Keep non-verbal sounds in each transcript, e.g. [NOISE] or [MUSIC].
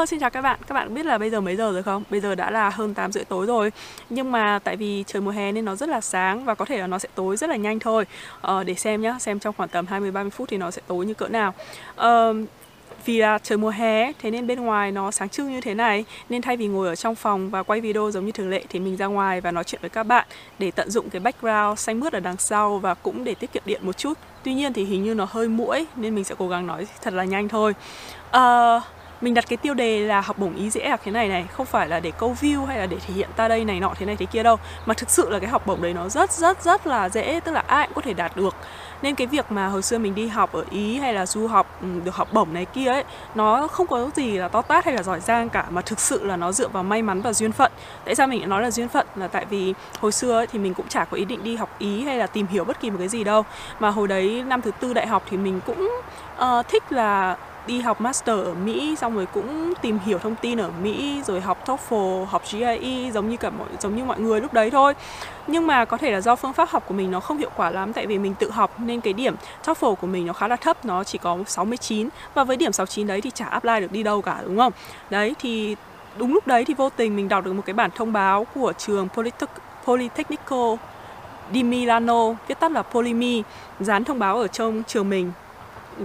Hello, xin chào các bạn. Các bạn biết là bây giờ mấy giờ rồi không? Bây giờ đã là hơn 8 rưỡi tối rồi. Nhưng mà tại vì trời mùa hè nên nó rất là sáng và có thể là nó sẽ tối rất là nhanh thôi. Ờ, để xem nhá, xem trong khoảng tầm 20-30 phút thì nó sẽ tối như cỡ nào. Ờ, vì là trời mùa hè thế nên bên ngoài nó sáng trưng như thế này nên thay vì ngồi ở trong phòng và quay video giống như thường lệ thì mình ra ngoài và nói chuyện với các bạn để tận dụng cái background xanh mướt ở đằng sau và cũng để tiết kiệm điện một chút tuy nhiên thì hình như nó hơi muỗi nên mình sẽ cố gắng nói thật là nhanh thôi uh, mình đặt cái tiêu đề là học bổng ý dễ ạc thế này này không phải là để câu view hay là để thể hiện ta đây này nọ thế này thế kia đâu. Mà thực sự là cái học bổng đấy nó rất rất rất là dễ tức là ai cũng có thể đạt được. Nên cái việc mà hồi xưa mình đi học ở ý hay là du học ừ, được học bổng này kia ấy nó không có gì là to tát hay là giỏi giang cả mà thực sự là nó dựa vào may mắn và duyên phận. Tại sao mình nói là duyên phận? Là tại vì hồi xưa ấy, thì mình cũng chả có ý định đi học ý hay là tìm hiểu bất kỳ một cái gì đâu. Mà hồi đấy năm thứ tư đại học thì mình cũng uh, thích là đi học master ở Mỹ xong rồi cũng tìm hiểu thông tin ở Mỹ rồi học TOEFL, học GRE giống như cả mọi giống như mọi người lúc đấy thôi. Nhưng mà có thể là do phương pháp học của mình nó không hiệu quả lắm tại vì mình tự học nên cái điểm TOEFL của mình nó khá là thấp, nó chỉ có 69 và với điểm 69 đấy thì chả apply được đi đâu cả đúng không? Đấy thì đúng lúc đấy thì vô tình mình đọc được một cái bản thông báo của trường Polytechnico di Milano, viết tắt là Polymi, dán thông báo ở trong trường mình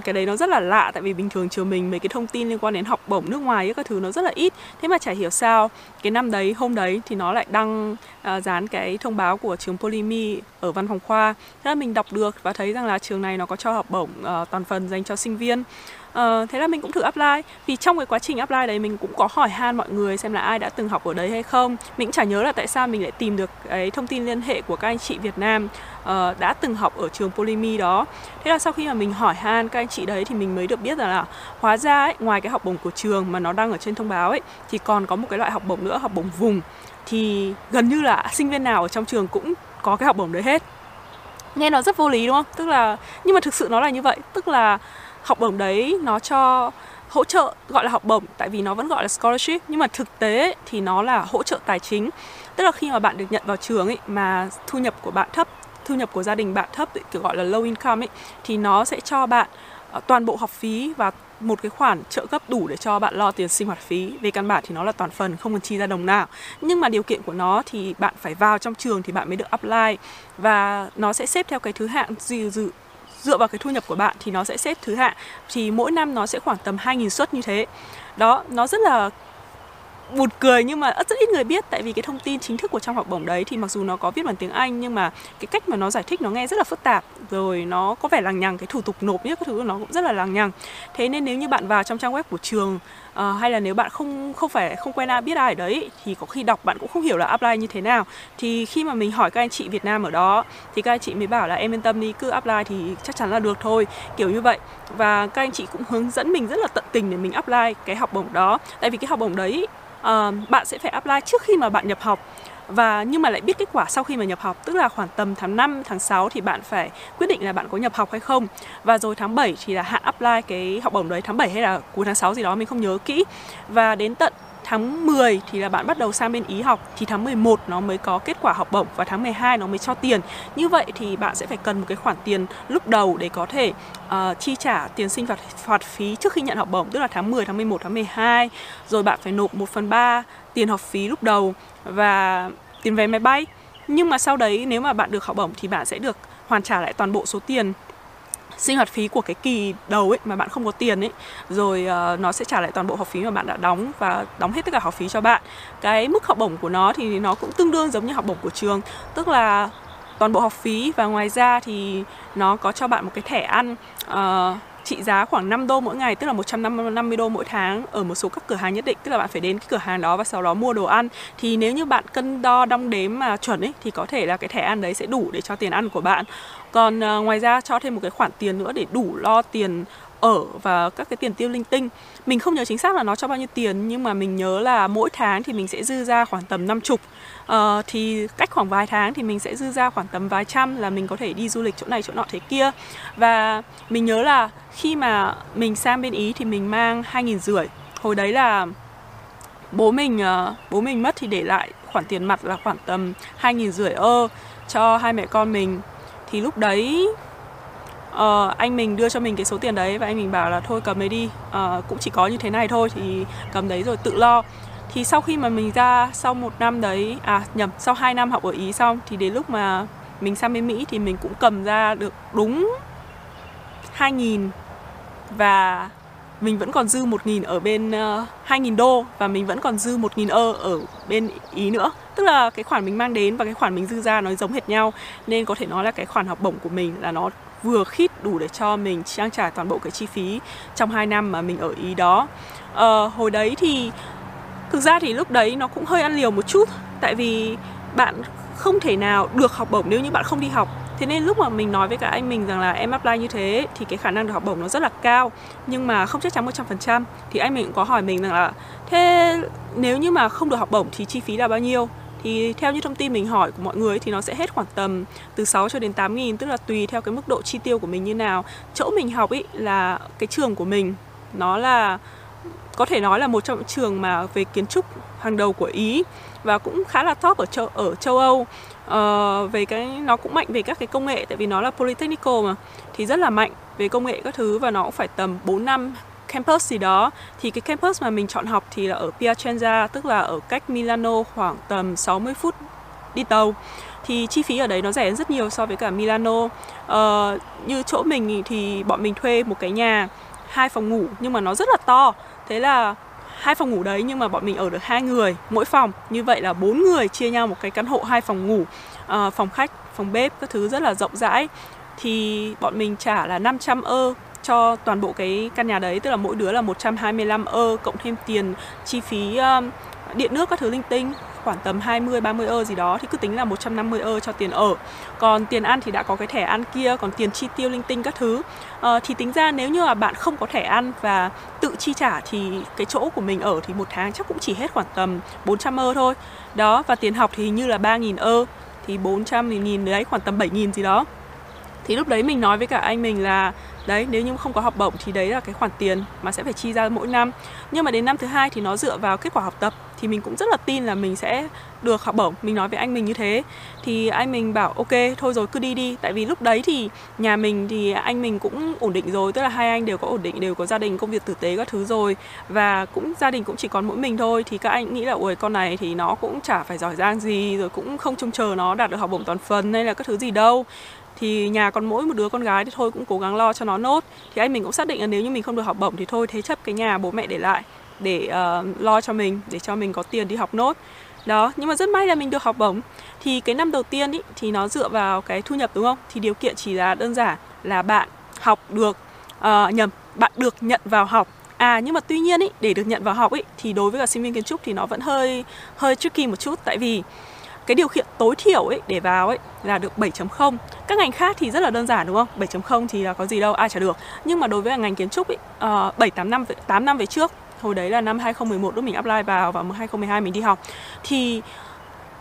cái đấy nó rất là lạ tại vì bình thường trường mình mấy cái thông tin liên quan đến học bổng nước ngoài ấy, các thứ nó rất là ít. Thế mà chả hiểu sao cái năm đấy hôm đấy thì nó lại đăng À, dán cái thông báo của trường Polymi ở văn phòng khoa. Thế là mình đọc được và thấy rằng là trường này nó có cho học bổng uh, toàn phần dành cho sinh viên. Uh, thế là mình cũng thử apply. Vì trong cái quá trình apply đấy mình cũng có hỏi han mọi người xem là ai đã từng học ở đấy hay không. Mình cũng chả nhớ là tại sao mình lại tìm được cái thông tin liên hệ của các anh chị Việt Nam uh, đã từng học ở trường Polymi đó. Thế là sau khi mà mình hỏi han các anh chị đấy thì mình mới được biết rằng là hóa ra ấy, ngoài cái học bổng của trường mà nó đang ở trên thông báo ấy thì còn có một cái loại học bổng nữa học bổng vùng thì gần như là sinh viên nào ở trong trường cũng có cái học bổng đấy hết. Nghe nó rất vô lý, đúng không? Tức là, nhưng mà thực sự nó là như vậy. Tức là học bổng đấy nó cho hỗ trợ, gọi là học bổng, tại vì nó vẫn gọi là scholarship, nhưng mà thực tế thì nó là hỗ trợ tài chính. Tức là khi mà bạn được nhận vào trường ấy, mà thu nhập của bạn thấp, thu nhập của gia đình bạn thấp, kiểu gọi là low income ấy, thì nó sẽ cho bạn ờ, toàn bộ học phí và một cái khoản trợ cấp đủ để cho bạn lo tiền sinh hoạt phí. Về căn bản thì nó là toàn phần, không cần chi ra đồng nào. Nhưng mà điều kiện của nó thì bạn phải vào trong trường thì bạn mới được apply. Và nó sẽ xếp theo cái thứ hạng dự dự, dựa vào cái thu nhập của bạn thì nó sẽ xếp thứ hạng. Thì mỗi năm nó sẽ khoảng tầm 2.000 suất như thế. Đó, nó rất là buồn cười nhưng mà rất ít người biết. Tại vì cái thông tin chính thức của trong học bổng đấy thì mặc dù nó có viết bằng tiếng Anh nhưng mà cái cách mà nó giải thích nó nghe rất là phức tạp. Rồi nó có vẻ lằng nhằng cái thủ tục nộp nhất các thứ nó cũng rất là lằng nhằng. Thế nên nếu như bạn vào trong trang web của trường uh, hay là nếu bạn không không phải không quen ai biết ai ở đấy thì có khi đọc bạn cũng không hiểu là apply như thế nào. Thì khi mà mình hỏi các anh chị Việt Nam ở đó thì các anh chị mới bảo là em yên tâm đi cứ apply thì chắc chắn là được thôi kiểu như vậy. Và các anh chị cũng hướng dẫn mình rất là tận tình để mình apply cái học bổng đó. Tại vì cái học bổng đấy uh, bạn sẽ phải apply trước khi mà bạn nhập học. Và nhưng mà lại biết kết quả sau khi mà nhập học tức là khoảng tầm tháng 5, tháng 6 thì bạn phải quyết định là bạn có nhập học hay không. Và rồi tháng 7 thì là hạn apply cái học bổng đấy. Tháng 7 hay là cuối tháng 6 gì đó mình không nhớ kỹ. Và đến tận tháng 10 thì là bạn bắt đầu sang bên Ý học thì tháng 11 nó mới có kết quả học bổng và tháng 12 nó mới cho tiền. Như vậy thì bạn sẽ phải cần một cái khoản tiền lúc đầu để có thể uh, chi trả tiền sinh hoạt phạt phí trước khi nhận học bổng tức là tháng 10, tháng 11, tháng 12 rồi bạn phải nộp 1 phần 3 tiền học phí lúc đầu và tiền vé máy bay. Nhưng mà sau đấy nếu mà bạn được học bổng thì bạn sẽ được hoàn trả lại toàn bộ số tiền sinh hoạt phí của cái kỳ đầu ấy mà bạn không có tiền ấy rồi uh, nó sẽ trả lại toàn bộ học phí mà bạn đã đóng và đóng hết tất cả học phí cho bạn. Cái mức học bổng của nó thì nó cũng tương đương giống như học bổng của trường tức là toàn bộ học phí và ngoài ra thì nó có cho bạn một cái thẻ ăn uh, trị giá khoảng 5 đô mỗi ngày tức là 150 đô mỗi tháng ở một số các cửa hàng nhất định. Tức là bạn phải đến cái cửa hàng đó và sau đó mua đồ ăn. Thì nếu như bạn cân đo đong đếm mà chuẩn ấy thì có thể là cái thẻ ăn đấy sẽ đủ để cho tiền ăn của bạn còn uh, ngoài ra cho thêm một cái khoản tiền nữa để đủ lo tiền ở và các cái tiền tiêu linh tinh. Mình không nhớ chính xác là nó cho bao nhiêu tiền nhưng mà mình nhớ là mỗi tháng thì mình sẽ dư ra khoảng tầm năm chục. Uh, thì cách khoảng vài tháng thì mình sẽ dư ra khoảng tầm vài trăm là mình có thể đi du lịch chỗ này chỗ nọ thế kia. Và mình nhớ là khi mà mình sang bên ý thì mình mang hai nghìn rưỡi. Hồi đấy là bố mình uh, bố mình mất thì để lại khoản tiền mặt là khoảng tầm hai nghìn rưỡi ơ cho hai mẹ con mình thì lúc đấy uh, anh mình đưa cho mình cái số tiền đấy và anh mình bảo là thôi cầm đấy đi uh, cũng chỉ có như thế này thôi thì cầm đấy rồi tự lo. Thì sau khi mà mình ra sau một năm đấy à nhầm sau 2 năm học ở ý xong thì đến lúc mà mình sang bên mỹ thì mình cũng cầm ra được đúng 2.000 và mình vẫn còn dư 1.000 ở bên ờ, uh, 2.000 đô và mình vẫn còn dư 1.000 ơ ở bên Ý nữa. Tức là cái khoản mình mang đến và cái khoản mình dư ra nó giống hệt nhau nên có thể nói là cái khoản học bổng của mình là nó vừa khít đủ để cho mình trang trải toàn bộ cái chi phí trong 2 năm mà mình ở Ý đó. Uh, hồi đấy thì thực ra thì lúc đấy nó cũng hơi ăn liều một chút tại vì bạn không thể nào được học bổng nếu như bạn không đi học Thế nên lúc mà mình nói với cả anh mình rằng là em apply như thế thì cái khả năng được học bổng nó rất là cao, nhưng mà không chắc chắn 100% thì anh mình cũng có hỏi mình rằng là, thế nếu như mà không được học bổng thì chi phí là bao nhiêu? Thì theo như thông tin mình hỏi của mọi người thì nó sẽ hết khoảng tầm từ 6 cho đến 8 nghìn, Tức là tùy theo cái mức độ chi tiêu của mình như nào. Chỗ mình học ý là cái trường của mình, Nó là, có thể nói là một trong những trường mà về kiến trúc hàng đầu của Ý và cũng khá là top ở châu ở châu Âu uh, về cái nó cũng mạnh về các cái công nghệ tại vì nó là polytechnical mà thì rất là mạnh về công nghệ các thứ và nó cũng phải tầm 4 năm campus gì đó. Thì cái campus mà mình chọn học thì là ở Piacenza tức là ở cách Milano khoảng tầm 60 phút đi tàu. Thì chi phí ở đấy nó rẻ rất nhiều so với cả Milano. Uh, như chỗ mình thì bọn mình thuê một cái nhà hai phòng ngủ nhưng mà nó rất là to. Thế là hai phòng ngủ đấy nhưng mà bọn mình ở được hai người mỗi phòng. Như vậy là bốn người chia nhau một cái căn hộ hai phòng ngủ uh, phòng khách phòng bếp các thứ rất là rộng rãi. Thì bọn mình trả là 500 ơ cho toàn bộ cái căn nhà đấy tức là mỗi đứa là 125 ơ cộng thêm tiền chi phí um, điện nước các thứ linh tinh khoảng tầm 20 30 ơ gì đó thì cứ tính là 150 ơ cho tiền ở. Còn tiền ăn thì đã có cái thẻ ăn kia, còn tiền chi tiêu linh tinh các thứ. À, thì tính ra nếu như là bạn không có thẻ ăn và tự chi trả thì cái chỗ của mình ở thì một tháng chắc cũng chỉ hết khoảng tầm 400 ơ thôi. Đó và tiền học thì hình như là 3.000 ơ thì 400 thì nghìn đấy khoảng tầm 7.000 gì đó. Thì lúc đấy mình nói với cả anh mình là đấy nếu như không có học bổng thì đấy là cái khoản tiền mà sẽ phải chi ra mỗi năm nhưng mà đến năm thứ hai thì nó dựa vào kết quả học tập thì mình cũng rất là tin là mình sẽ được học bổng. Mình nói với anh mình như thế. Thì anh mình bảo, ok, thôi rồi, cứ đi đi. Tại vì lúc đấy thì nhà mình thì anh mình cũng ổn định rồi, tức là hai anh đều có ổn định, đều có gia đình, công việc tử tế các thứ rồi. Và cũng, gia đình cũng chỉ còn mỗi mình thôi. Thì các anh nghĩ là, ôi, con này thì nó cũng chả phải giỏi giang gì, rồi cũng không trông chờ nó đạt được học bổng toàn phần hay là các thứ gì đâu. Thì nhà còn mỗi một đứa con gái thì thôi cũng cố gắng lo cho nó nốt. Thì anh mình cũng xác định là nếu như mình không được học bổng thì thôi, thế chấp cái nhà bố mẹ để lại để uh, lo cho mình để cho mình có tiền đi học nốt. Đó nhưng mà rất may là mình được học bổng. Thì cái năm đầu tiên ý, thì nó dựa vào cái thu nhập đúng không? Thì điều kiện chỉ là đơn giản là bạn học được uh, nhầm bạn được nhận vào học. À nhưng mà tuy nhiên ý, để được nhận vào học ý, thì đối với cả sinh viên kiến trúc thì nó vẫn hơi hơi tricky một chút. Tại vì cái điều kiện tối thiểu ấy để vào ấy là được 7.0 các ngành khác thì rất là đơn giản đúng không? 7.0 thì là có gì đâu ai trả được. Nhưng mà đối với ngành kiến trúc ấy uh, 7 8 năm 8 năm về trước hồi đấy là năm 2011 lúc mình apply vào và 2012 mình đi học. Thì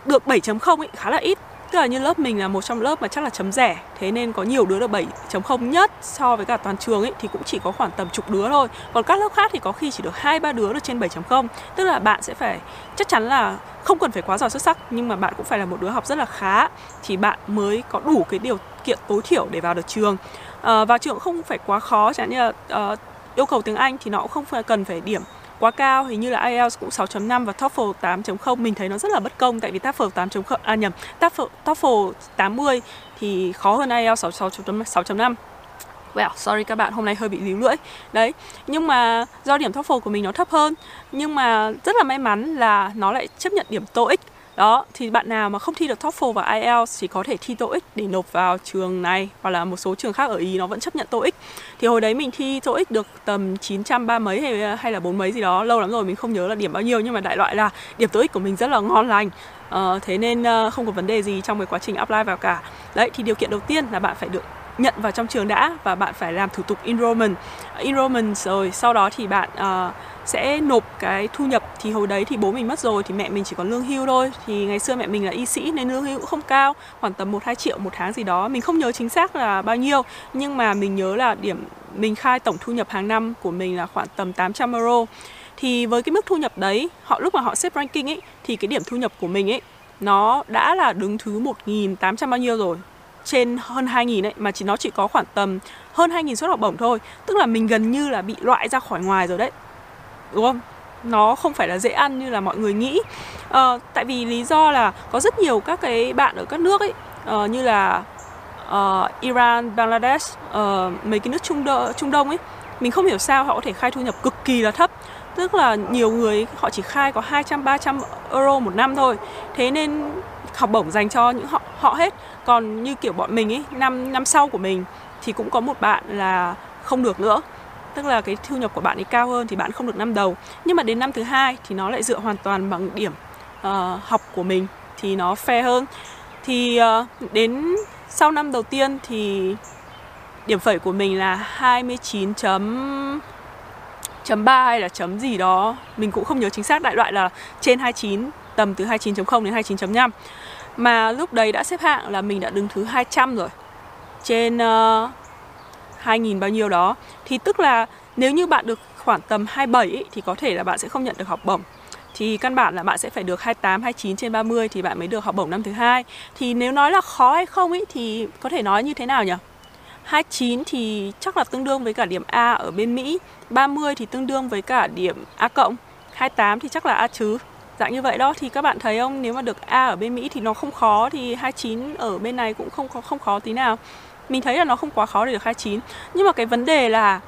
được 7.0 ấy khá là ít. Tức là như lớp mình là một trong lớp mà chắc là chấm rẻ. Thế nên có nhiều đứa được 7.0 nhất so với cả toàn trường ấy thì cũng chỉ có khoảng tầm chục đứa thôi. Còn các lớp khác thì có khi chỉ được hai ba đứa được trên 7.0 tức là bạn sẽ phải chắc chắn là không cần phải quá giỏi xuất sắc nhưng mà bạn cũng phải là một đứa học rất là khá thì bạn mới có đủ cái điều kiện tối thiểu để vào được trường. À, vào trường không phải quá khó chẳng như là uh, yêu cầu tiếng Anh thì nó cũng không phải cần phải điểm quá cao hình như là IELTS cũng 6.5 và TOEFL 8.0 mình thấy nó rất là bất công tại vì TOEFL 8.0 à nhầm TOEFL TOEFL 80 thì khó hơn IELTS 6.5 Well, sorry các bạn, hôm nay hơi bị líu lưỡi. Đấy, nhưng mà do điểm TOEFL của mình nó thấp hơn Nhưng mà rất là may mắn là nó lại chấp nhận điểm TOEIC đó thì bạn nào mà không thi được TOEFL và IELTS thì có thể thi TOEIC để nộp vào trường này hoặc là một số trường khác ở Ý nó vẫn chấp nhận TOEIC. Thì hồi đấy mình thi TOEIC được tầm 930 mấy hay hay là bốn mấy gì đó lâu lắm rồi mình không nhớ là điểm bao nhiêu nhưng mà đại loại là điểm TOEIC của mình rất là ngon lành. Uh, thế nên uh, không có vấn đề gì trong cái quá trình apply vào cả. Đấy thì điều kiện đầu tiên là bạn phải được nhận vào trong trường đã và bạn phải làm thủ tục enrollment. Enrollment rồi sau đó thì bạn uh, sẽ nộp cái thu nhập thì hồi đấy thì bố mình mất rồi thì mẹ mình chỉ còn lương hưu thôi. Thì ngày xưa mẹ mình là y sĩ nên lương hưu cũng không cao khoảng tầm một hai triệu một tháng gì đó. Mình không nhớ chính xác là bao nhiêu nhưng mà mình nhớ là điểm mình khai tổng thu nhập hàng năm của mình là khoảng tầm 800 euro. Thì với cái mức thu nhập đấy họ lúc mà họ xếp ranking ấy thì cái điểm thu nhập của mình ấy nó đã là đứng thứ 1.800 bao nhiêu rồi trên hơn 2.000 ấy mà chỉ nó chỉ có khoảng tầm hơn 2.000 suất học bổng thôi. Tức là mình gần như là bị loại ra khỏi ngoài rồi đấy. Đúng không? Nó không phải là dễ ăn như là mọi người nghĩ. À, tại vì lý do là có rất nhiều các cái bạn ở các nước ấy uh, như là uh, Iran, Bangladesh, uh, mấy cái nước Trung, Đo- Trung Đông ấy mình không hiểu sao họ có thể khai thu nhập cực kỳ là thấp. Tức là nhiều người họ chỉ khai có 200 300 euro một năm thôi. Thế nên học bổng dành cho những họ họ hết. Còn như kiểu bọn mình ấy năm năm sau của mình thì cũng có một bạn là không được nữa. Tức là cái thu nhập của bạn ấy cao hơn thì bạn không được năm đầu. Nhưng mà đến năm thứ hai thì nó lại dựa hoàn toàn bằng điểm uh, học của mình thì nó fair hơn. Thì uh, đến sau năm đầu tiên thì điểm phẩy của mình là 29 chấm chấm 3 hay là chấm gì đó. Mình cũng không nhớ chính xác đại loại là trên 29 tầm từ 29.0 đến 29.5 mà lúc đấy đã xếp hạng là mình đã đứng thứ 200 rồi trên ờ, uh, 2.000 bao nhiêu đó thì tức là nếu như bạn được khoảng tầm 27 ý, thì có thể là bạn sẽ không nhận được học bổng thì căn bản là bạn sẽ phải được 28, 29 trên 30 thì bạn mới được học bổng năm thứ hai. Thì nếu nói là khó hay không ý thì có thể nói như thế nào nhỉ? 29 thì chắc là tương đương với cả điểm A ở bên Mỹ, 30 thì tương đương với cả điểm A cộng, 28 thì chắc là A chứ. Dạng như vậy đó thì các bạn thấy không, nếu mà được A ở bên Mỹ thì nó không khó thì 29 ở bên này cũng không không khó tí nào. Mình thấy là nó không quá khó để được 29. Nhưng mà cái vấn đề là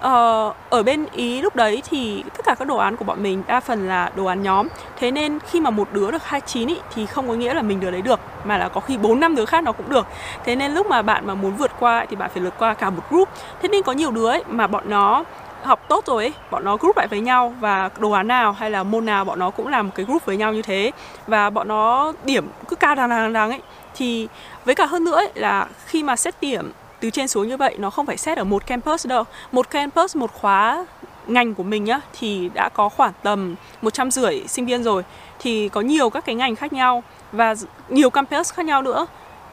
uh, ở bên ý lúc đấy thì tất cả các đồ án của bọn mình đa phần là đồ án nhóm thế nên khi mà một đứa được 29 ý, thì không có nghĩa là mình đứa đấy được mà là có khi 4 năm đứa khác nó cũng được thế nên lúc mà bạn mà muốn vượt qua thì bạn phải vượt qua cả một group thế nên có nhiều đứa ấy mà bọn nó học tốt rồi ấy, bọn nó group lại với nhau và đồ án nào hay là môn nào bọn nó cũng làm một cái group với nhau như thế. Và bọn nó điểm cứ cao đằng đằng đằng ấy thì với cả hơn nữa ấy, là khi mà xét điểm từ trên xuống như vậy nó không phải xét ở một campus đâu. Một campus một khóa ngành của mình nhá thì đã có khoảng tầm một trăm rưỡi sinh viên rồi. Thì có nhiều các cái ngành khác nhau và nhiều campus khác nhau nữa.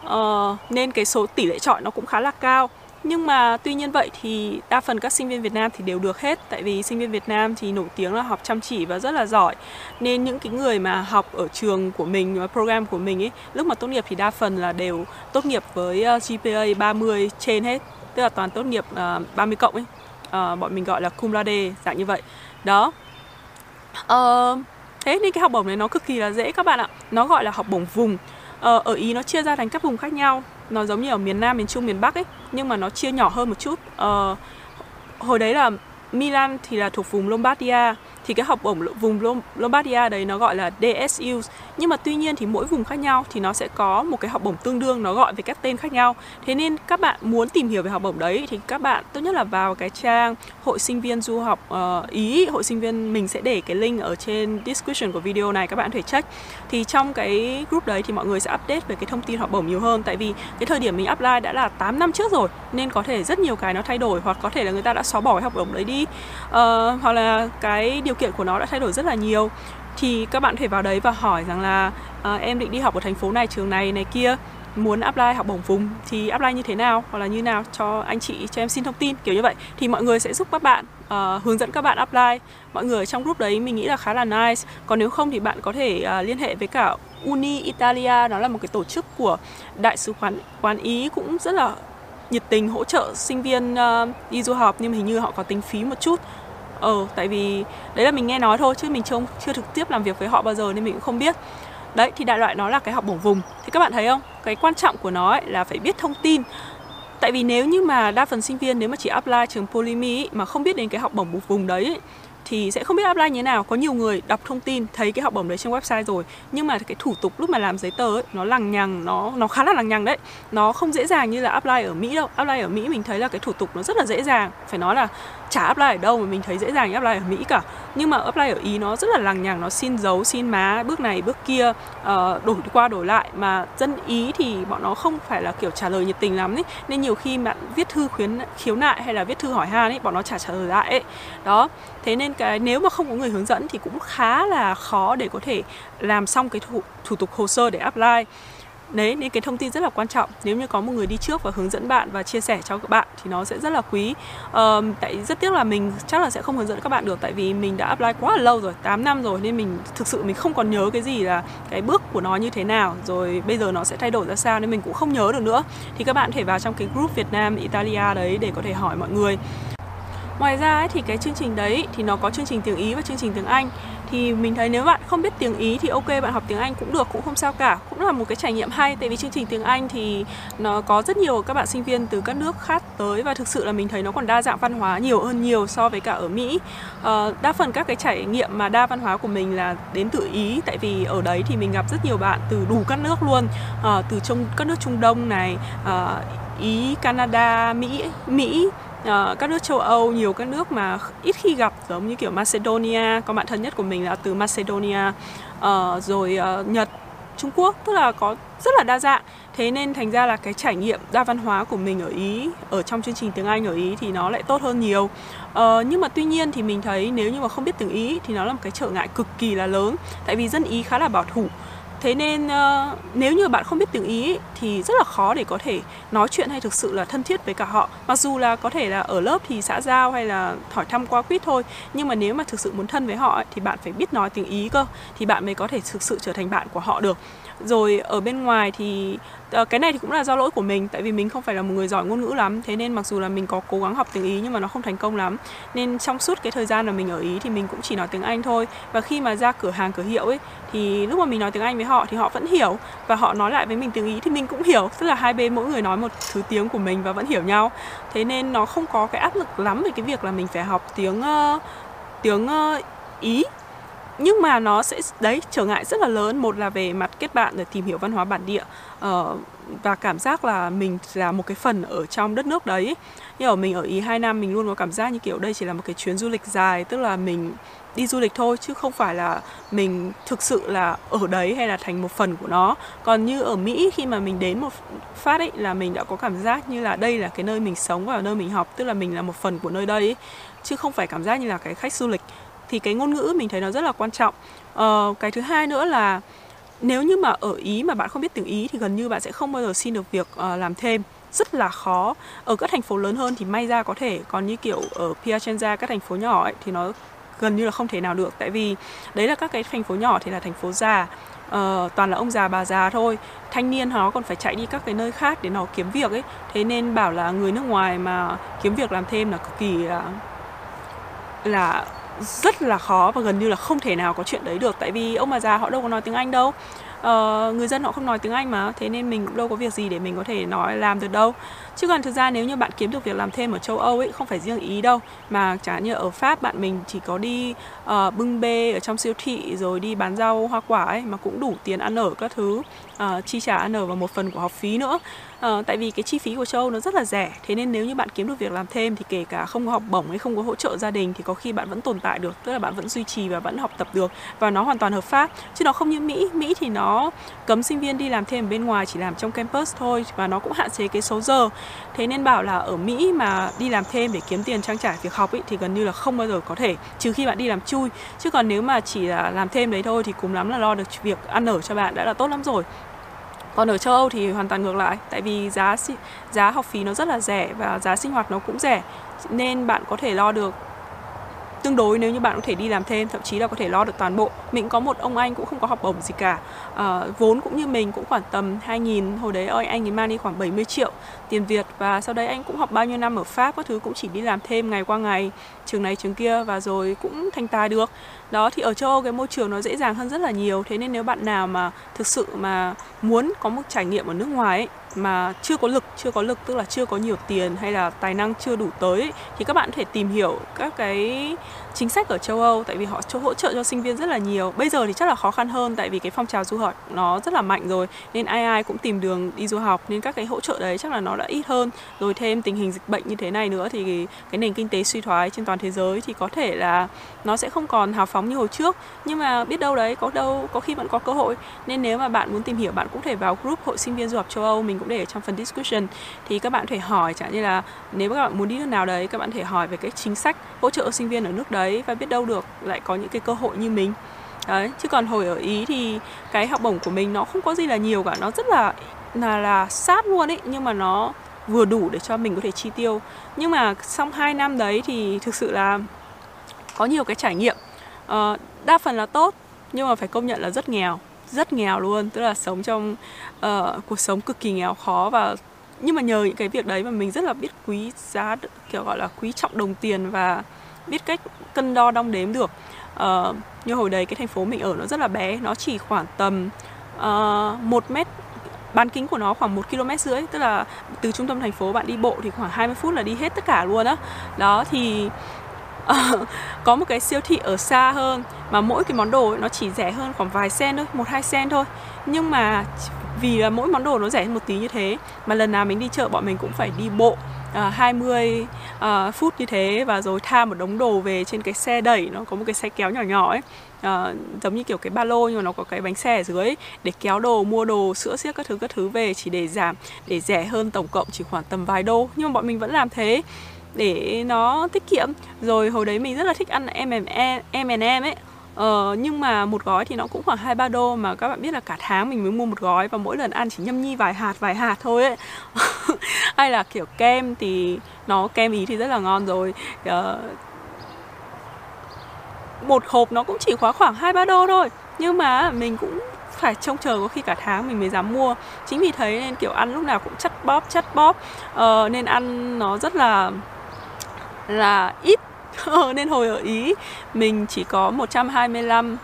Uh, nên cái số tỷ lệ chọn nó cũng khá là cao nhưng mà tuy nhiên vậy thì đa phần các sinh viên Việt Nam thì đều được hết. Tại vì sinh viên Việt Nam thì nổi tiếng là học chăm chỉ và rất là giỏi. Nên những cái người mà học ở trường của mình và program của mình ấy lúc mà tốt nghiệp thì đa phần là đều tốt nghiệp với ờ, GPA 30 trên hết. Tức là toàn tốt nghiệp ờ, uh, 30 cộng ấy. Uh, bọn mình gọi là cum laude dạng như vậy. Đó. Uh, thế nên cái học bổng này nó cực kỳ là dễ các bạn ạ. Nó gọi là học bổng vùng. Uh, ở ý nó chia ra thành các vùng khác nhau nó giống như ở miền Nam, miền Trung, miền Bắc ấy nhưng mà nó chia nhỏ hơn một chút. Ờ, hồi đấy là Milan thì là thuộc vùng Lombardia thì cái học bổng vùng Lombardia đấy nó gọi là DSU nhưng mà tuy nhiên thì mỗi vùng khác nhau thì nó sẽ có một cái học bổng tương đương nó gọi về các tên khác nhau. Thế nên các bạn muốn tìm hiểu về học bổng đấy thì các bạn tốt nhất là vào cái trang hội sinh viên du học uh, ý hội sinh viên mình sẽ để cái link ở trên description của video này các bạn có thể check. Thì trong cái group đấy thì mọi người sẽ update về cái thông tin học bổng nhiều hơn tại vì cái thời điểm mình apply đã là 8 năm trước rồi nên có thể rất nhiều cái nó thay đổi hoặc có thể là người ta đã xóa bỏ cái học bổng đấy đi. Uh, hoặc là cái điều kiện của nó đã thay đổi rất là nhiều thì các bạn có thể vào đấy và hỏi rằng là à, em định đi học ở thành phố này trường này này kia muốn apply học bổng vùng thì apply như thế nào hoặc là như nào cho anh chị cho em xin thông tin kiểu như vậy. Thì mọi người sẽ giúp các bạn uh, hướng dẫn các bạn apply. Mọi người trong group đấy mình nghĩ là khá là nice. Còn nếu không thì bạn có thể uh, liên hệ với cả Uni Italia nó là một cái tổ chức của đại sứ quán quán ý cũng rất là nhiệt tình hỗ trợ sinh viên uh, đi du học. Nhưng mà hình như họ có tính phí một chút ờ tại vì đấy là mình nghe nói thôi chứ mình chưa chưa trực tiếp làm việc với họ bao giờ nên mình cũng không biết. Đấy thì đại loại nó là cái học bổng vùng. Thì các bạn thấy không? Cái quan trọng của nó ấy là phải biết thông tin. Tại vì nếu như mà đa phần sinh viên nếu mà chỉ apply trường Polymi mà không biết đến cái học bổng vùng đấy ấy, thì sẽ không biết apply như thế nào. Có nhiều người đọc thông tin thấy cái học bổng đấy trên website rồi nhưng mà cái thủ tục lúc mà làm giấy tờ ấy, nó lằng nhằng nó nó khá là lằng nhằng đấy. Nó không dễ dàng như là apply ở mỹ đâu. Apply ở mỹ mình thấy là cái thủ tục nó rất là dễ dàng. Phải nói là chả apply ở đâu mà mình thấy dễ dàng apply ở Mỹ cả. Nhưng mà apply ở Ý nó rất là lằng nhằng nó xin dấu xin má bước này bước kia uh, đổi qua đổi lại. Mà dân Ý thì bọn nó không phải là kiểu trả lời nhiệt tình lắm ấy. Nên nhiều khi bạn viết thư khuyến khiếu nại hay là viết thư hỏi han ấy bọn nó trả trả lời lại ấy. Đó thế nên cái nếu mà không có người hướng dẫn thì cũng khá là khó để có thể làm xong cái thủ, thủ tục hồ sơ để apply đấy nên cái thông tin rất là quan trọng. Nếu như có một người đi trước và hướng dẫn bạn và chia sẻ cho các bạn thì nó sẽ rất là quý. Uh, tại rất tiếc là mình chắc là sẽ không hướng dẫn các bạn được tại vì mình đã apply quá là lâu rồi 8 năm rồi nên mình thực sự mình không còn nhớ cái gì là cái bước của nó như thế nào. Rồi bây giờ nó sẽ thay đổi ra sao nên mình cũng không nhớ được nữa. Thì các bạn có thể vào trong cái group Việt Nam Italia đấy để có thể hỏi mọi người. Ngoài ra ấy, thì cái chương trình đấy thì nó có chương trình tiếng Ý và chương trình tiếng Anh. Thì mình thấy nếu bạn không biết tiếng Ý thì ok bạn học tiếng Anh cũng được cũng không sao cả. Cũng là một cái trải nghiệm hay tại vì chương trình tiếng Anh thì nó có rất nhiều các bạn sinh viên từ các nước khác tới và thực sự là mình thấy nó còn đa dạng văn hóa nhiều hơn nhiều so với cả ở Mỹ. À, đa phần các cái trải nghiệm mà đa văn hóa của mình là đến từ Ý tại vì ở đấy thì mình gặp rất nhiều bạn từ đủ các nước luôn. À, từ trong các nước Trung Đông này à, Ý, Canada, Mỹ, Mỹ uh, các nước châu Âu nhiều các nước mà ít khi gặp giống như kiểu Macedonia. Con bạn thân nhất của mình là từ Macedonia uh, rồi uh, Nhật Trung Quốc tức là có rất là đa dạng. Thế nên thành ra là cái trải nghiệm đa văn hóa của mình ở Ý ở trong chương trình tiếng Anh ở Ý thì nó lại tốt hơn nhiều. Ờ, nhưng mà tuy nhiên thì mình thấy nếu như mà không biết tiếng Ý thì nó là một cái trở ngại cực kỳ là lớn tại vì dân Ý khá là bảo thủ thế nên uh, nếu như bạn không biết tiếng ý thì rất là khó để có thể nói chuyện hay thực sự là thân thiết với cả họ. Mặc dù là có thể là ở lớp thì xã giao hay là hỏi thăm qua quýt thôi nhưng mà nếu mà thực sự muốn thân với họ ấy, thì bạn phải biết nói tiếng ý cơ thì bạn mới có thể thực sự trở thành bạn của họ được rồi ở bên ngoài thì ờ, cái này thì cũng là do lỗi của mình tại vì mình không phải là một người giỏi ngôn ngữ lắm. Thế nên mặc dù là mình có cố gắng học tiếng ý nhưng mà nó không thành công lắm. Nên trong suốt cái thời gian là mình ở ý thì mình cũng chỉ nói tiếng anh thôi. Và khi mà ra cửa hàng cửa hiệu ấy thì lúc mà mình nói tiếng anh với họ thì họ vẫn hiểu. Và họ nói lại với mình tiếng ý thì mình cũng hiểu. Tức là hai bên mỗi người nói một thứ tiếng của mình và vẫn hiểu nhau. Thế nên nó không có cái áp lực lắm về cái việc là mình phải học tiếng uh, tiếng uh, ý nhưng mà nó sẽ đấy trở ngại rất là lớn. Một là về mặt kết bạn để tìm hiểu văn hóa bản địa uh, và cảm giác là mình là một cái phần ở trong đất nước đấy. Như ở mình ở ý 2 năm mình luôn có cảm giác như kiểu đây chỉ là một cái chuyến du lịch dài tức là mình đi du lịch thôi chứ không phải là mình thực sự là ở đấy hay là thành một phần của nó. Còn như ở mỹ khi mà mình đến một phát ấy là mình đã có cảm giác như là đây là cái nơi mình sống và nơi mình học tức là mình là một phần của nơi đây ấy, chứ không phải cảm giác như là cái khách du lịch thì cái ngôn ngữ mình thấy nó rất là quan trọng. Ờ, cái thứ hai nữa là nếu như mà ở ý mà bạn không biết tiếng ý thì gần như bạn sẽ không bao giờ xin được việc uh, làm thêm. Rất là khó. Ở các thành phố lớn hơn thì may ra có thể còn như kiểu ở Piacenza các thành phố nhỏ ấy, thì nó gần như là không thể nào được. Tại vì đấy là các cái thành phố nhỏ thì là thành phố già. Uh, toàn là ông già bà già thôi. Thanh niên nó còn phải chạy đi các cái nơi khác để nó kiếm việc ấy. Thế nên bảo là người nước ngoài mà kiếm việc làm thêm là cực kỳ là là rất là khó và gần như là không thể nào có chuyện đấy được. Tại vì ông bà già họ đâu có nói tiếng anh đâu. Uh, người dân họ không nói tiếng anh mà thế nên mình cũng đâu có việc gì để mình có thể nói làm được đâu chứ còn thực ra nếu như bạn kiếm được việc làm thêm ở châu âu ấy không phải riêng ý đâu mà chẳng như ở pháp bạn mình chỉ có đi uh, bưng bê ở trong siêu thị rồi đi bán rau hoa quả ấy mà cũng đủ tiền ăn ở các thứ uh, chi trả ăn ở và một phần của học phí nữa. Uh, tại vì cái chi phí của châu Âu nó rất là rẻ thế nên nếu như bạn kiếm được việc làm thêm thì kể cả không có học bổng hay không có hỗ trợ gia đình thì có khi bạn vẫn tồn tại được tức là bạn vẫn duy trì và vẫn học tập được và nó hoàn toàn hợp pháp. Chứ nó không như Mỹ Mỹ thì nó cấm sinh viên đi làm thêm bên ngoài chỉ làm trong campus thôi và nó cũng hạn chế cái số giờ thế nên bảo là ở Mỹ mà đi làm thêm để kiếm tiền trang trải việc học ý, thì gần như là không bao giờ có thể trừ khi bạn đi làm chui. Chứ còn nếu mà chỉ là làm thêm đấy thôi thì cùng lắm là lo được việc ăn ở cho bạn đã là tốt lắm rồi. Còn ở châu Âu thì hoàn toàn ngược lại tại vì giá giá học phí nó rất là rẻ và giá sinh hoạt nó cũng rẻ nên bạn có thể lo được tương đối nếu như bạn có thể đi làm thêm thậm chí là có thể lo được toàn bộ. Mình có một ông anh cũng không có học bổng gì cả. À, vốn cũng như mình cũng khoảng tầm 2.000 hồi đấy ơi anh ấy mang đi khoảng 70 triệu tiền Việt và sau đấy anh cũng học bao nhiêu năm ở Pháp các thứ cũng chỉ đi làm thêm ngày qua ngày trường này trường kia và rồi cũng thành tài được đó thì ở châu Âu cái môi trường nó dễ dàng hơn rất là nhiều. Thế nên nếu bạn nào mà thực sự mà muốn có một trải nghiệm ở nước ngoài ấy, mà chưa có lực chưa có lực tức là chưa có nhiều tiền hay là tài năng chưa đủ tới ấy, thì các bạn có thể tìm hiểu các cái chính sách ở châu Âu tại vì họ cho hỗ trợ cho sinh viên rất là nhiều. Bây giờ thì chắc là khó khăn hơn tại vì cái phong trào du học nó rất là mạnh rồi nên ai ai cũng tìm đường đi du học nên các cái hỗ trợ đấy chắc là nó đã ít hơn. Rồi thêm tình hình dịch bệnh như thế này nữa thì cái nền kinh tế suy thoái trên toàn thế giới thì có thể là nó sẽ không còn hào phóng như hồi trước. Nhưng mà biết đâu đấy, có đâu, có khi vẫn có cơ hội. Nên nếu mà bạn muốn tìm hiểu, bạn cũng thể vào group hội sinh viên du học châu Âu, mình cũng để ở trong phần discussion thì các bạn thể hỏi, chẳng như là nếu các bạn muốn đi nước nào đấy, các bạn thể hỏi về cái chính sách hỗ trợ sinh viên ở nước đấy và biết đâu được lại có những cái cơ hội như mình. Đấy, chứ còn hồi ở ý thì cái học bổng của mình nó không có gì là nhiều cả. Nó rất là là là sát luôn ấy, nhưng mà nó vừa đủ để cho mình có thể chi tiêu. Nhưng mà xong 2 năm đấy thì thực sự là có nhiều cái trải nghiệm. Uh, đa phần là tốt nhưng mà phải công nhận là rất nghèo rất nghèo luôn. Tức là sống trong uh, cuộc sống cực kỳ nghèo khó và nhưng mà nhờ những cái việc đấy mà mình rất là biết quý giá kiểu gọi là quý trọng đồng tiền và biết cách cân đo đong đếm được. Uh, như hồi đấy cái thành phố mình ở nó rất là bé nó chỉ khoảng tầm uh, một mét bán kính của nó khoảng một km rưỡi tức là từ trung tâm thành phố bạn đi bộ thì khoảng 20 phút là đi hết tất cả luôn á. Đó. đó thì uh, có một cái siêu thị ở xa hơn mà mỗi cái món đồ ấy, nó chỉ rẻ hơn khoảng vài sen thôi một hai sen thôi. Nhưng mà vì là mỗi món đồ nó rẻ hơn một tí như thế mà lần nào mình đi chợ bọn mình cũng phải đi bộ uh, 20 uh, phút như thế và rồi tha một đống đồ về trên cái xe đẩy nó có một cái xe kéo nhỏ nhỏ ấy. Uh, giống như kiểu cái ba lô nhưng mà nó có cái bánh xe ở dưới để kéo đồ mua đồ sữa xiếc các thứ các thứ về chỉ để giảm để rẻ hơn tổng cộng chỉ khoảng tầm vài đô. Nhưng mà bọn mình vẫn làm thế để nó tiết kiệm. Rồi hồi đấy mình rất là thích ăn M&M em ấy. Ờ, nhưng mà một gói thì nó cũng khoảng hai ba đô mà các bạn biết là cả tháng mình mới mua một gói và mỗi lần ăn chỉ nhâm nhi vài hạt vài hạt thôi ấy. [LAUGHS] Hay là kiểu kem thì nó kem ý thì rất là ngon rồi. Ờ, một hộp nó cũng chỉ khóa khoảng hai ba đô thôi. Nhưng mà mình cũng phải trông chờ có khi cả tháng mình mới dám mua. Chính vì thế nên kiểu ăn lúc nào cũng chất bóp chất bóp. Ờ, nên ăn nó rất là là ít. [LAUGHS] Nên hồi ở Ý mình chỉ có 125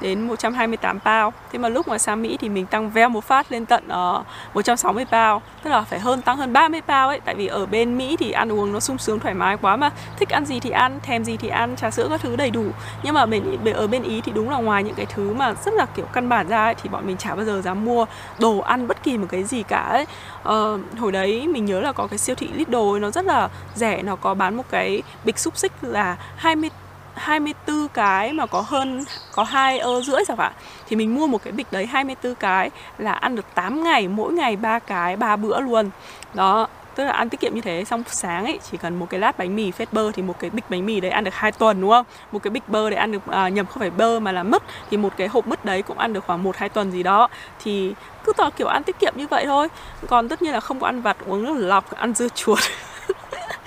đến 128 pound Thế mà lúc mà sang Mỹ thì mình tăng veo một phát lên tận uh, 160 pound Tức là phải hơn tăng hơn 30 pound ấy. Tại vì ở bên Mỹ thì ăn uống nó sung sướng thoải mái quá mà. Thích ăn gì thì ăn, thèm gì thì ăn, trà sữa các thứ đầy đủ. Nhưng mà bên, ở bên Ý thì đúng là ngoài những cái thứ mà rất là kiểu căn bản ra ấy, Thì bọn mình chả bao giờ dám mua đồ ăn bất kỳ một cái gì cả ấy. Uh, Hồi đấy mình nhớ là có cái siêu thị Lidl ấy, nó rất là rẻ. Nó có bán một cái bịch xúc xích là 20 24 cái mà có hơn có hai ơ rưỡi chẳng hạn thì mình mua một cái bịch đấy 24 cái là ăn được 8 ngày mỗi ngày ba cái ba bữa luôn. Đó tức là ăn tiết kiệm như thế xong sáng ấy chỉ cần một cái lát bánh mì phết bơ thì một cái bịch bánh mì đấy ăn được hai tuần đúng không? Một cái bịch bơ để ăn được à, nhầm không phải bơ mà là mứt thì một cái hộp mứt đấy cũng ăn được khoảng một hai tuần gì đó. Thì cứ tỏ kiểu ăn tiết kiệm như vậy thôi. Còn tất nhiên là không có ăn vặt uống nước lọc ăn dưa chuột. [LAUGHS]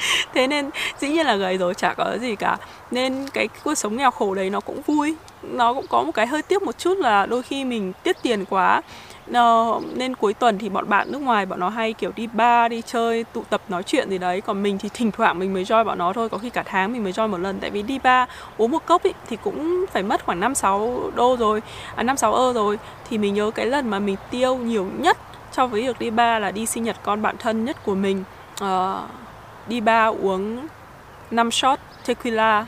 [LAUGHS] thế nên dĩ nhiên là gầy rồi chả có gì cả. Nên cái cuộc sống nghèo khổ đấy nó cũng vui. Nó cũng có một cái hơi tiếc một chút là đôi khi mình tiết tiền quá. Ờ, nên cuối tuần thì bọn bạn nước ngoài bọn nó hay kiểu đi bar đi chơi tụ tập nói chuyện gì đấy. Còn mình thì thỉnh thoảng mình mới join bọn nó thôi. Có khi cả tháng mình mới join một lần. Tại vì đi bar uống một cốc ý, thì cũng phải mất khoảng năm sáu đô rồi. À năm sáu ơ rồi. Thì mình nhớ cái lần mà mình tiêu nhiều nhất cho với việc đi bar là đi sinh nhật con bạn thân nhất của mình. Uh, đi bar uống 5 shot tequila.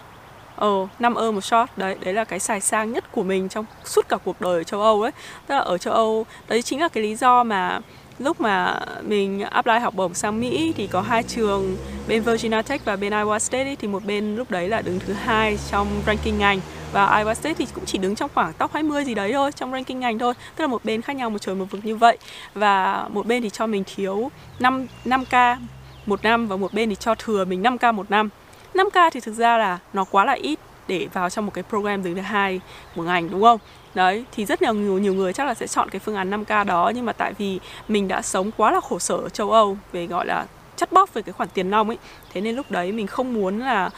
Ờ, 5 ơ một shot. Đấy, đấy là cái xài sang nhất của mình trong suốt cả cuộc đời ở châu Âu ấy. Tức là ở châu Âu, đấy chính là cái lý do mà lúc mà mình apply học bổng sang Mỹ thì có hai trường bên Virginia Tech và bên Iowa State ấy, thì một bên lúc đấy là đứng thứ hai trong ranking ngành. Và Iowa State thì cũng chỉ đứng trong khoảng top 20 gì đấy thôi trong ranking ngành thôi. Tức là một bên khác nhau một trời một vực như vậy. Và một bên thì cho mình thiếu 5 5k một năm và một bên thì cho thừa mình 5k một năm. 5k thì thực ra là nó quá là ít để vào trong một cái program đứng thứ hai một ngành, đúng không? Đấy, thì rất nhiều nhiều người chắc là sẽ chọn cái phương án 5k đó, nhưng mà tại vì mình đã sống quá là khổ sở ở châu Âu về, gọi là, chất bóp về cái khoản tiền nong ấy, thế nên lúc đấy mình không muốn là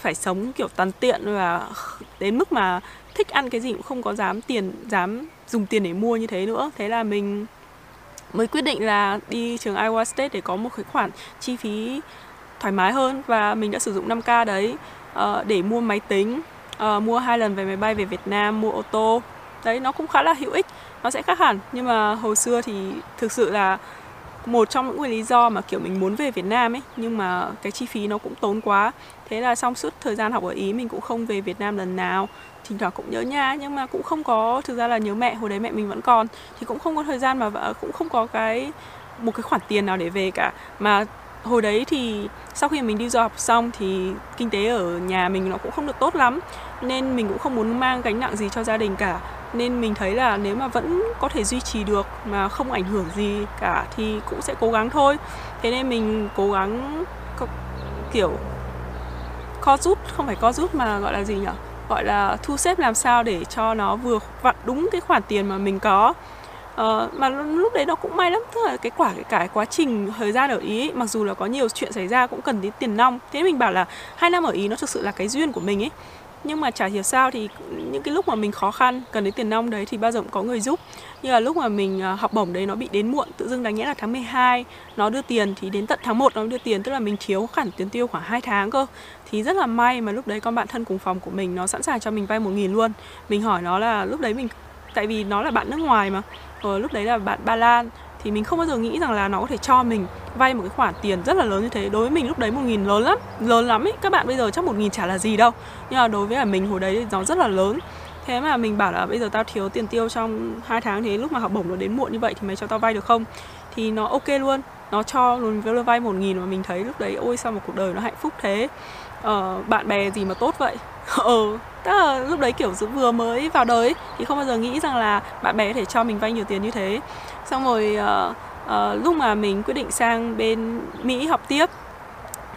phải sống, kiểu tàn tiện và đến mức mà thích ăn cái gì cũng không có dám tiền, dám dùng tiền để mua như thế nữa. Thế là mình mới quyết định là đi trường Iowa State để có một cái khoản chi phí thoải mái hơn và mình đã sử dụng 5k đấy uh, để mua máy tính uh, mua hai lần về máy bay về Việt Nam mua ô tô. Đấy nó cũng khá là hữu ích nó sẽ khác hẳn. Nhưng mà hồi xưa thì thực sự là một trong những lý do mà, kiểu, mình muốn về Việt Nam ấy, nhưng mà cái chi phí nó cũng tốn quá. Thế là trong suốt thời gian học ở Ý, mình cũng không về Việt Nam lần nào. Thỉnh thoảng cũng nhớ nhà, nhưng mà cũng không có, thực ra là nhớ mẹ, hồi đấy mẹ mình vẫn còn. Thì cũng không có thời gian mà ờ, cũng không có cái, một cái khoản tiền nào để về cả. Mà hồi đấy thì sau khi mình đi du học xong thì kinh tế ở nhà mình nó cũng không được tốt lắm, nên mình cũng không muốn mang gánh nặng gì cho gia đình cả nên mình thấy là nếu mà vẫn có thể duy trì được mà không ảnh hưởng gì cả thì cũng sẽ cố gắng thôi. Thế nên mình cố gắng kiểu co rút không phải co rút mà gọi là gì nhỉ? Gọi là thu xếp làm sao để cho nó vừa vặn đúng cái khoản tiền mà mình có. Uh, mà lúc đấy nó cũng may lắm tức là cái quả cái cái quá trình thời gian ở ý ấy, mặc dù là có nhiều chuyện xảy ra cũng cần đến tiền nong. Thế mình bảo là hai năm ở ý nó thực sự là cái duyên của mình ấy nhưng mà chả hiểu sao thì những cái lúc mà mình khó khăn cần đến tiền nong đấy thì bao giờ cũng có người giúp. Như là lúc mà mình à, học bổng đấy nó bị đến muộn tự dưng đáng nhẽ là tháng 12 nó đưa tiền thì đến tận tháng 1 nó đưa tiền tức là mình thiếu khoản tiền tiêu khoảng 2 tháng cơ. Thì rất là may mà lúc đấy con bạn thân cùng phòng của mình nó sẵn sàng cho mình vay một nghìn luôn. Mình hỏi nó là lúc đấy mình tại vì nó là bạn nước ngoài mà ờ, lúc đấy là bạn Ba Lan thì mình không bao giờ nghĩ rằng là nó có thể cho mình vay một cái khoản tiền rất là lớn như thế. Đối với mình lúc đấy một nghìn lớn lắm lớn lắm ấy các bạn bây giờ chắc một nghìn chả là gì đâu. Nhưng mà đối với là mình hồi đấy nó rất là lớn. Thế mà mình bảo là bây giờ tao thiếu tiền tiêu trong hai tháng thế lúc mà học bổng nó đến muộn như vậy thì mày cho tao vay được không? Thì nó ok luôn. Nó cho luôn với vay một nghìn mà mình thấy lúc đấy ôi sao một cuộc đời nó hạnh phúc thế. Ờ, bạn bè gì mà tốt vậy? [LAUGHS] Ờ tức là lúc đấy kiểu vừa mới vào đời thì không bao giờ nghĩ rằng là bạn bè có thể cho mình vay nhiều tiền như thế. Xong rồi uh, uh, lúc mà mình quyết định sang bên mỹ học tiếp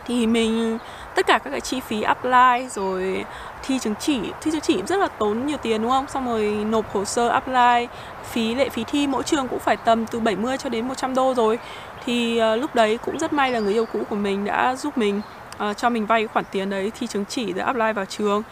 thì mình tất cả các cái chi phí apply rồi thi chứng chỉ thi chứng chỉ rất là tốn nhiều tiền đúng không? Xong rồi nộp hồ sơ apply phí lệ phí thi mỗi trường cũng phải tầm từ 70 cho đến 100 đô rồi. Thì uh, lúc đấy cũng rất may là người yêu cũ của mình đã giúp mình uh, cho mình vay khoản tiền đấy thi chứng chỉ để apply vào trường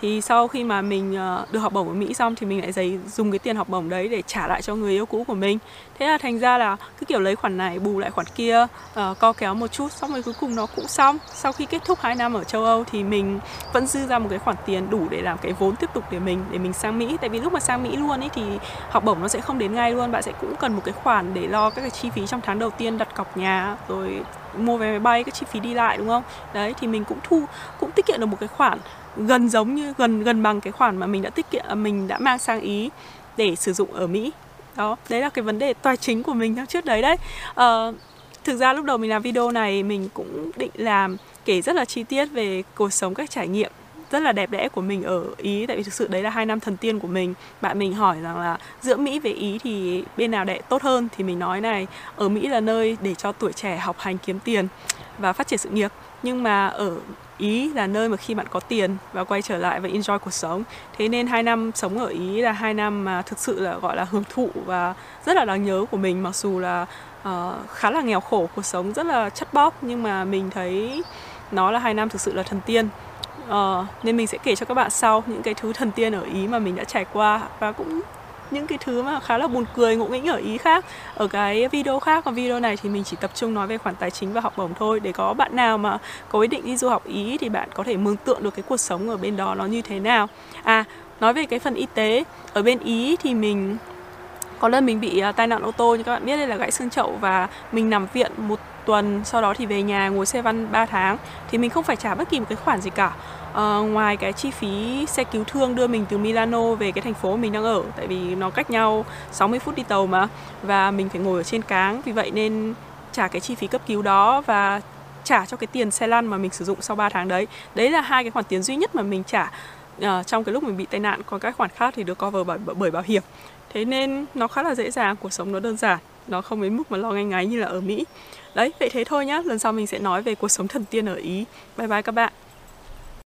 thì sau khi mà mình ờ, được học bổng ở Mỹ xong thì mình lại giấy dùng cái tiền học bổng đấy để trả lại cho người yêu cũ của mình. Thế là thành ra là cứ kiểu lấy khoản này bù lại khoản kia uh, co kéo một chút xong rồi cuối cùng nó cũng xong. Sau khi kết thúc 2 năm ở châu Âu thì mình vẫn dư ra một cái khoản tiền đủ để làm cái vốn tiếp tục để mình để mình sang Mỹ. Tại vì lúc mà sang Mỹ luôn ấy thì học bổng nó sẽ không đến ngay luôn. Bạn sẽ cũng cần một cái khoản để lo các cái chi phí trong tháng đầu tiên đặt cọc nhà rồi mua vé máy bay cái chi phí đi lại đúng không? Đấy thì mình cũng thu cũng tiết kiệm được một cái khoản gần giống như gần gần bằng cái khoản mà mình đã tiết kiệm à, mình đã mang sang ý để sử dụng ở mỹ. Đó đấy là cái vấn đề tài chính của mình trong trước đấy đấy. Uh, thực ra lúc đầu mình làm video này mình cũng định làm kể rất là chi tiết về cuộc sống các trải nghiệm rất là đẹp đẽ của mình ở ý tại vì thực sự đấy là hai năm thần tiên của mình. Bạn mình hỏi rằng là giữa mỹ với ý thì bên nào đẹp tốt hơn thì mình nói này ở mỹ là nơi để cho tuổi trẻ học hành kiếm tiền và phát triển sự nghiệp. Nhưng mà ở ý là nơi mà khi bạn có tiền và quay trở lại và enjoy cuộc sống. Thế nên hai năm sống ở ý là hai năm mà thực sự là gọi là hưởng thụ và rất là đáng nhớ của mình mặc dù là uh, khá là nghèo khổ cuộc sống rất là chất bóp. Nhưng mà mình thấy nó là hai năm thực sự là thần tiên uh, nên mình sẽ kể cho các bạn sau những cái thứ thần tiên ở ý mà mình đã trải qua và cũng những cái thứ mà khá là buồn cười ngộ nghĩnh ở ý khác. Ở cái video khác còn video này thì mình chỉ tập trung nói về khoản tài chính và học bổng thôi. Để có bạn nào mà có ý định đi du học ý thì bạn có thể mường tượng được cái cuộc sống ở bên đó nó như thế nào. À nói về cái phần y tế ở bên ý thì mình có lần mình bị à, tai nạn ô tô như các bạn biết đây là gãy xương chậu và mình nằm viện một tuần sau đó thì về nhà ngồi xe văn 3 tháng thì mình không phải trả bất kỳ một cái khoản gì cả. Uh, ngoài cái chi phí xe cứu thương đưa mình từ Milano về cái thành phố mình đang ở tại vì nó cách nhau 60 phút đi tàu mà và mình phải ngồi ở trên cáng vì vậy nên trả cái chi phí cấp cứu đó và trả cho cái tiền xe lăn mà mình sử dụng sau 3 tháng đấy. Đấy là hai cái khoản tiền duy nhất mà mình trả uh, trong cái lúc mình bị tai nạn. Còn các khoản khác thì được cover bởi, bởi bảo hiểm. Thế nên nó khá là dễ dàng cuộc sống nó đơn giản nó không đến mức mà lo ngay ngáy như là ở Mỹ đấy, vậy thế thôi nhá. Lần sau mình sẽ nói về cuộc sống thần tiên ở Ý. Bye bye các bạn.